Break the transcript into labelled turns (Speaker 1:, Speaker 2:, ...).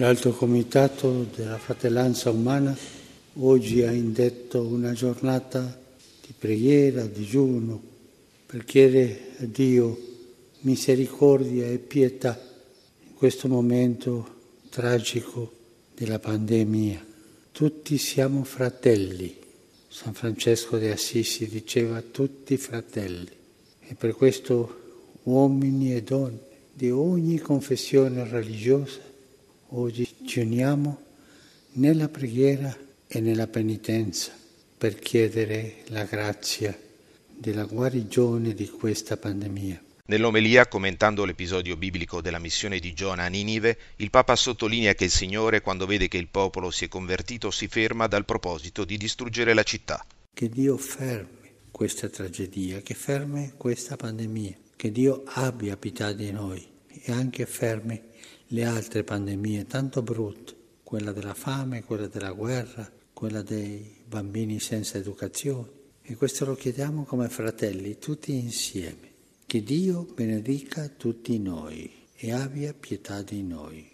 Speaker 1: L'Alto Comitato della Fratellanza Umana oggi ha indetto una giornata di preghiera, digiuno, per chiedere a Dio misericordia e pietà in questo momento tragico della pandemia. Tutti siamo fratelli. San Francesco de Assisi diceva tutti fratelli e per questo uomini e donne di ogni confessione religiosa oggi ci uniamo nella preghiera e nella penitenza per chiedere la grazia della guarigione di questa pandemia.
Speaker 2: Nell'omelia, commentando l'episodio biblico della missione di Giona a Ninive, il Papa sottolinea che il Signore, quando vede che il popolo si è convertito, si ferma dal proposito di distruggere la città.
Speaker 1: Che Dio fermi questa tragedia, che fermi questa pandemia, che Dio abbia pietà di noi e anche fermi le altre pandemie tanto brutte, quella della fame, quella della guerra, quella dei bambini senza educazione. E questo lo chiediamo come fratelli, tutti insieme. Che Dio benedica tutti noi e abbia pietà di noi.